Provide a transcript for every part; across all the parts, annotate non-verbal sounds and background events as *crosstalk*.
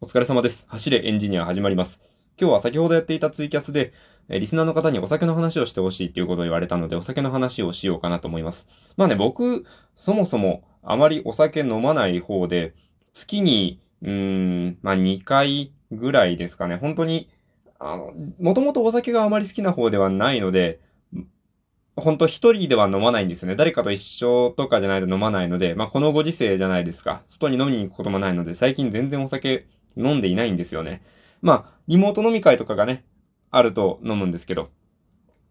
お疲れ様です。走れエンジニア始まります。今日は先ほどやっていたツイキャスで、えリスナーの方にお酒の話をしてほしいっていうことを言われたので、お酒の話をしようかなと思います。まあね、僕、そもそもあまりお酒飲まない方で、月に、うーん、まあ2回ぐらいですかね。本当に、あの、もともとお酒があまり好きな方ではないので、本当一人では飲まないんですよね。誰かと一緒とかじゃないと飲まないので、まあこのご時世じゃないですか。外に飲みに行くこともないので、最近全然お酒飲んでいないんですよね。まあ、リモート飲み会とかがね、あると飲むんですけど。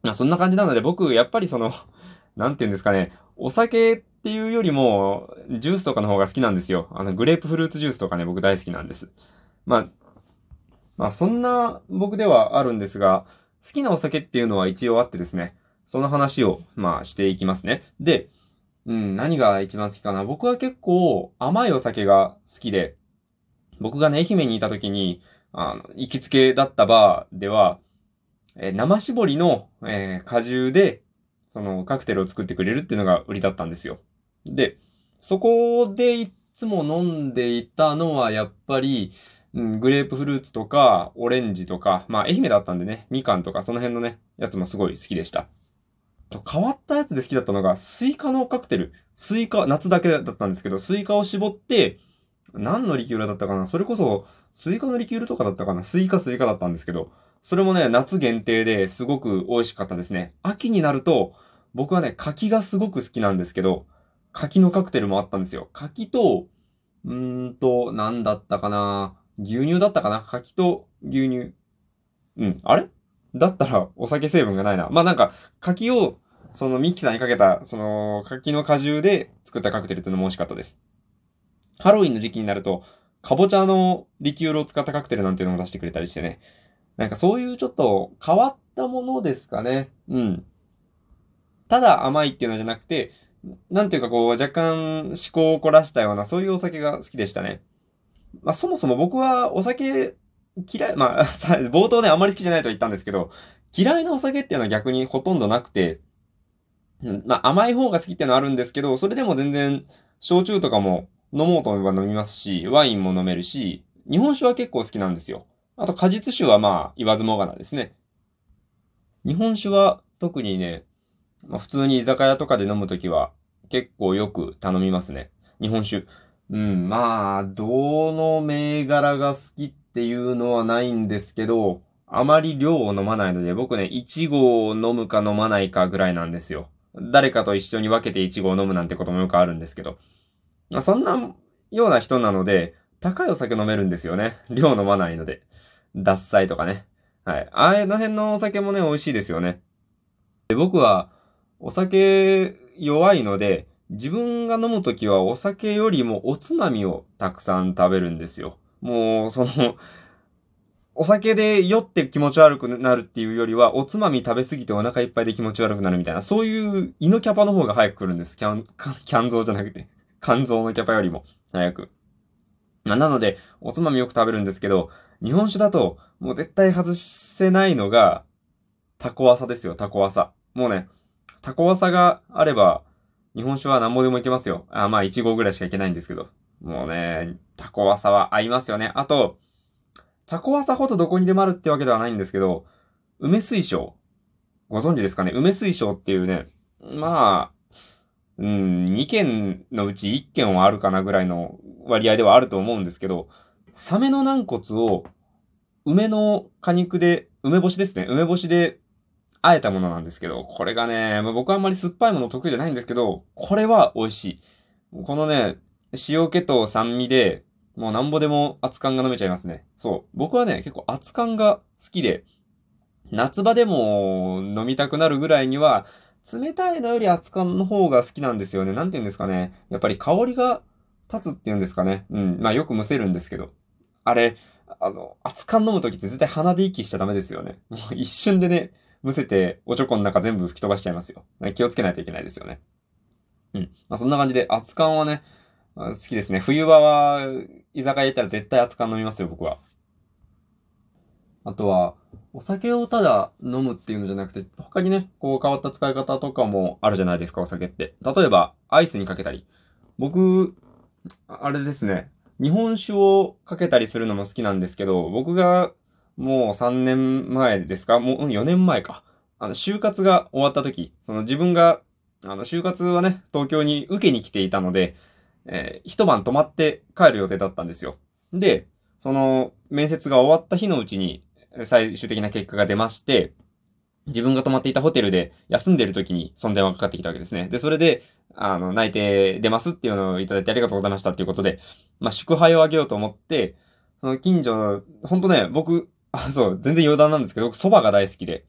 まあそんな感じなので僕、やっぱりその、*laughs* なんて言うんですかね、お酒っていうよりも、ジュースとかの方が好きなんですよ。あの、グレープフルーツジュースとかね、僕大好きなんです。まあ、まあそんな僕ではあるんですが、好きなお酒っていうのは一応あってですね、その話を、まあしていきますね。で、うん、何が一番好きかな僕は結構甘いお酒が好きで、僕がね、愛媛にいた時に、あの、行きつけだったバーでは、えー生搾りの、えー果汁で、そのカクテルを作ってくれるっていうのが売りだったんですよ。で、そこでいつも飲んでいたのはやっぱり、うん、グレープフルーツとか、オレンジとか、まあ愛媛だったんでね、みかんとかその辺のね、やつもすごい好きでした。と変わったやつで好きだったのが、スイカのカクテル。スイカ、夏だけだったんですけど、スイカを絞って、何のリキュールだったかな？それこそ、スイカのリキュールとかだったかな？スイカスイカだったんですけど、それもね、夏限定ですごく美味しかったですね。秋になると、僕はね、柿がすごく好きなんですけど、柿のカクテルもあったんですよ。柿と、うーんと、何だったかな？牛乳だったかな？柿と牛乳。うん、あれ？だったらお酒成分がないな。まあなんか、柿を、そのミキサーにかけた、その、柿の果汁で作ったカクテルっていうのも美味しかったです。ハロウィンの時期になると、かぼちゃのリキュールを使ったカクテルなんていうのも出してくれたりしてね。なんかそういうちょっと変わったものですかね。うん。ただ甘いっていうのじゃなくて、なんていうかこう若干思考を凝らしたようなそういうお酒が好きでしたね。まあそもそも僕はお酒嫌い、まあ *laughs* 冒頭ねあまり好きじゃないと言ったんですけど、嫌いなお酒っていうのは逆にほとんどなくて、まあ甘い方が好きっていうのはあるんですけど、それでも全然焼酎とかも飲もうと思えば飲みますし、ワインも飲めるし、日本酒は結構好きなんですよ。あと果実酒はまあ言わずもがなですね。日本酒は特にね、まあ、普通に居酒屋とかで飲むときは結構よく頼みますね。日本酒。うん、まあ、どの銘柄が好きっていうのはないんですけど、あまり量を飲まないので、僕ね、1合を飲むか飲まないかぐらいなんですよ。誰かと一緒に分けて1合飲むなんてこともよくあるんですけど。まあ、そんなような人なので、高いお酒飲めるんですよね。量飲まないので。獺祭とかね。はい。ああいうの辺のお酒もね、美味しいですよね。で僕は、お酒弱いので、自分が飲むときはお酒よりもおつまみをたくさん食べるんですよ。もう、その、お酒で酔って気持ち悪くなるっていうよりは、おつまみ食べ過ぎてお腹いっぱいで気持ち悪くなるみたいな、そういう胃のキャパの方が早く来るんです。キャン、キャンキャンゾーじゃなくて、肝臓のキャパよりも早く。まあ、なので、おつまみよく食べるんですけど、日本酒だと、もう絶対外せないのが、タコワサですよ、タコワサ。もうね、タコワサがあれば、日本酒は何ぼでもいけますよ。あ、まあ1合ぐらいしかいけないんですけど。もうね、タコワサは合いますよね。あと、タコワサほどどこにでもあるってわけではないんですけど、梅水晶。ご存知ですかね？梅水晶っていうね、まあ、うん、2件のうち1件はあるかなぐらいの割合ではあると思うんですけど、サメの軟骨を梅の果肉で、梅干しですね。梅干しであえたものなんですけど、これがね、まあ、僕はあんまり酸っぱいもの得意じゃないんですけど、これは美味しい。このね、塩気と酸味で、もうなんぼでも熱燗が飲めちゃいますね。そう。僕はね、結構熱燗が好きで、夏場でも飲みたくなるぐらいには、冷たいのより熱燗の方が好きなんですよね。なんて言うんですかね。やっぱり香りが立つっていうんですかね。うん。まあよくむせるんですけど。あれ、あの、熱燗飲むときって絶対鼻で息しちゃダメですよね。もう一瞬でね、むせて、おちょこの中全部吹き飛ばしちゃいますよ。気をつけないといけないですよね。うん。まあそんな感じで、熱燗はね、好きですね。冬場は、居酒屋行ったら絶対熱燗飲みますよ、僕は。あとは、お酒をただ飲むっていうのじゃなくて、他にね、こう変わった使い方とかもあるじゃないですか、お酒って。例えば、アイスにかけたり。僕、あれですね、日本酒をかけたりするのも好きなんですけど、僕がもう3年前ですか？もう4年前か。あの、就活が終わった時、その自分が、あの、就活はね、東京に受けに来ていたので、えー、一晩泊まって帰る予定だったんですよ。で、その、面接が終わった日のうちに、最終的な結果が出まして、自分が泊まっていたホテルで休んでる時にその電話がかかってきたわけですね。で、それで、あの、内定出ますっていうのをいただいてありがとうございましたっていうことで、まあ、祝杯をあげようと思って、その近所の、ほんとね、僕、あ、そう、全然余談なんですけど、僕蕎麦が大好きで、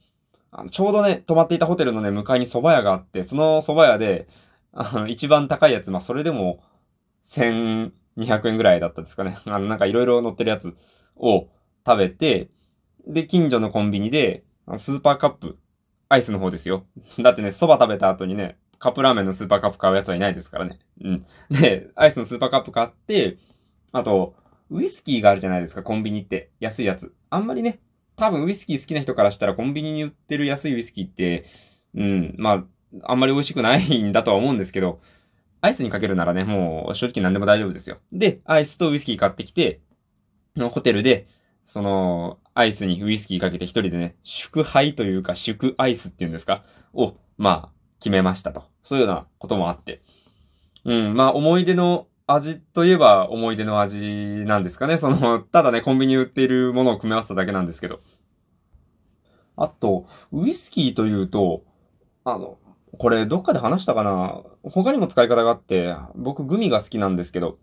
あの、ちょうどね、泊まっていたホテルのね、向かいに蕎麦屋があって、その蕎麦屋で、あの、一番高いやつ、まあ、それでも、1200円ぐらいだったですかね。あの、なんかいろいろ乗ってるやつを食べて、で、近所のコンビニで、スーパーカップ、アイスの方ですよ。*laughs* だってね、蕎麦食べた後にね、カップラーメンのスーパーカップ買うやつはいないですからね。うん。で、アイスのスーパーカップ買って、あと、ウイスキーがあるじゃないですか、コンビニって。安いやつ。あんまりね、多分ウイスキー好きな人からしたらコンビニに売ってる安いウイスキーって、うん、まあ、あんまり美味しくないんだとは思うんですけど、アイスにかけるならね、もう正直何でも大丈夫ですよ。で、アイスとウイスキー買ってきて、のホテルで、その、アイスにウイスキーかけて一人でね、祝杯というか、祝アイスっていうんですか？を、まあ、決めましたと。そういうようなこともあって。うん、まあ思い出の味といえば思い出の味なんですかね？その、ただね、コンビニ売っているものを組み合わせただけなんですけど。あと、ウイスキーというと、あの、これどっかで話したかな？他にも使い方があって、僕グミが好きなんですけど、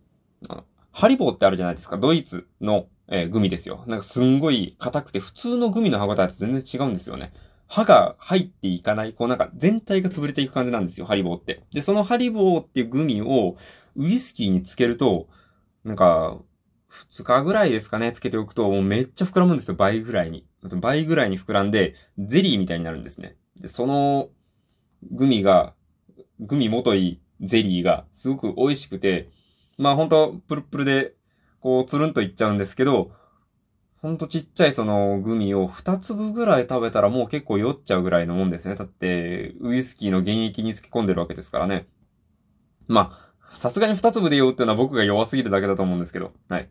あのハリボーってあるじゃないですか。ドイツの、えー、グミですよ。なんかすんごい硬くて普通のグミの歯応えと全然違うんですよね。歯が入っていかない、こうなんか全体が潰れていく感じなんですよ、ハリボーって。で、そのハリボーっていうグミをウイスキーにつけると、なんか、2日ぐらいですかね、つけておくと、もうめっちゃ膨らむんですよ、倍ぐらいに。倍ぐらいに膨らんで、ゼリーみたいになるんですね。で、その、グミが、グミ元いゼリーがすごく美味しくて、まあほんと、プルプルで、こう、つるんといっちゃうんですけど、ほんとちっちゃいそのグミを2粒ぐらい食べたらもう結構酔っちゃうぐらいのもんですね。だって、ウイスキーの原液に漬け込んでるわけですからね。まあ、さすがに2粒で酔うっていうのは僕が弱すぎるだけだと思うんですけど。はい。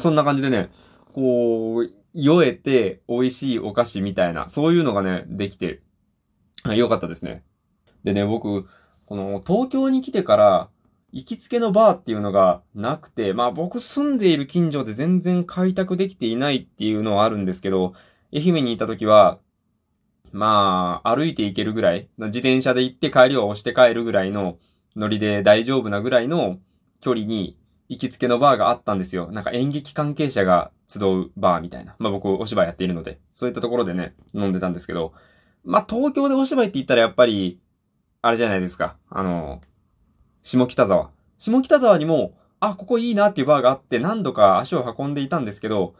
そんな感じでね、こう、酔えて美味しいお菓子みたいな、そういうのがね、できて、はい、よかったですね。でね、僕、この東京に来てから、行きつけのバーっていうのがなくて、まあ僕住んでいる近所で全然開拓できていないっていうのはあるんですけど、愛媛にいた時は、まあ、歩いて行けるぐらい、自転車で行って帰りを押して帰るぐらいのノリで大丈夫なぐらいの距離に行きつけのバーがあったんですよ。なんか演劇関係者が集うバーみたいな。まあ僕お芝居やっているので、そういったところでね、飲んでたんですけど、まあ東京でお芝居って言ったらやっぱり、あれじゃないですか。あの、下北沢。下北沢にも、あ、ここいいなっていうバーがあって何度か足を運んでいたんですけど、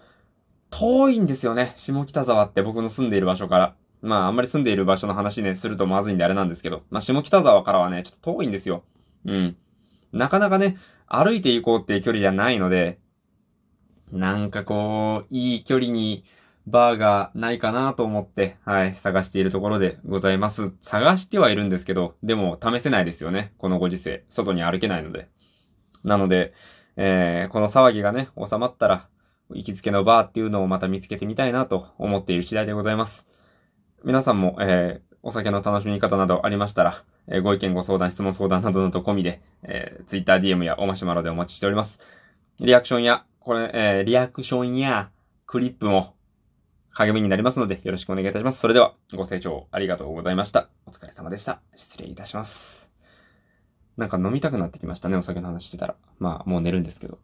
遠いんですよね。下北沢って僕の住んでいる場所から。まあ、あんまり住んでいる場所の話ね、するとまずいんであれなんですけど。まあ、下北沢からはね、ちょっと遠いんですよ。うん。なかなかね、歩いて行こうっていう距離じゃないので、なんかこう、いい距離にバーがないかなと思って、はい、探しているところでございます。探してはいるんですけど、でも試せないですよね。このご時世。外に歩けないので。なので、えー、この騒ぎがね、収まったら、行きつけのバーっていうのをまた見つけてみたいなと思っている次第でございます。皆さんも、えー、お酒の楽しみ方などありましたら、えー、ご意見、ご相談、質問相談などなど込みで、えー、Twitter、DM やおマシュマロでお待ちしております。リアクションや、これ、えー、リアクションやクリップも励みになりますので、よろしくお願いいたします。それでは、ご清聴ありがとうございました。お疲れ様でした。失礼いたします。なんか飲みたくなってきましたね、お酒の話してたら。まあ、もう寝るんですけど。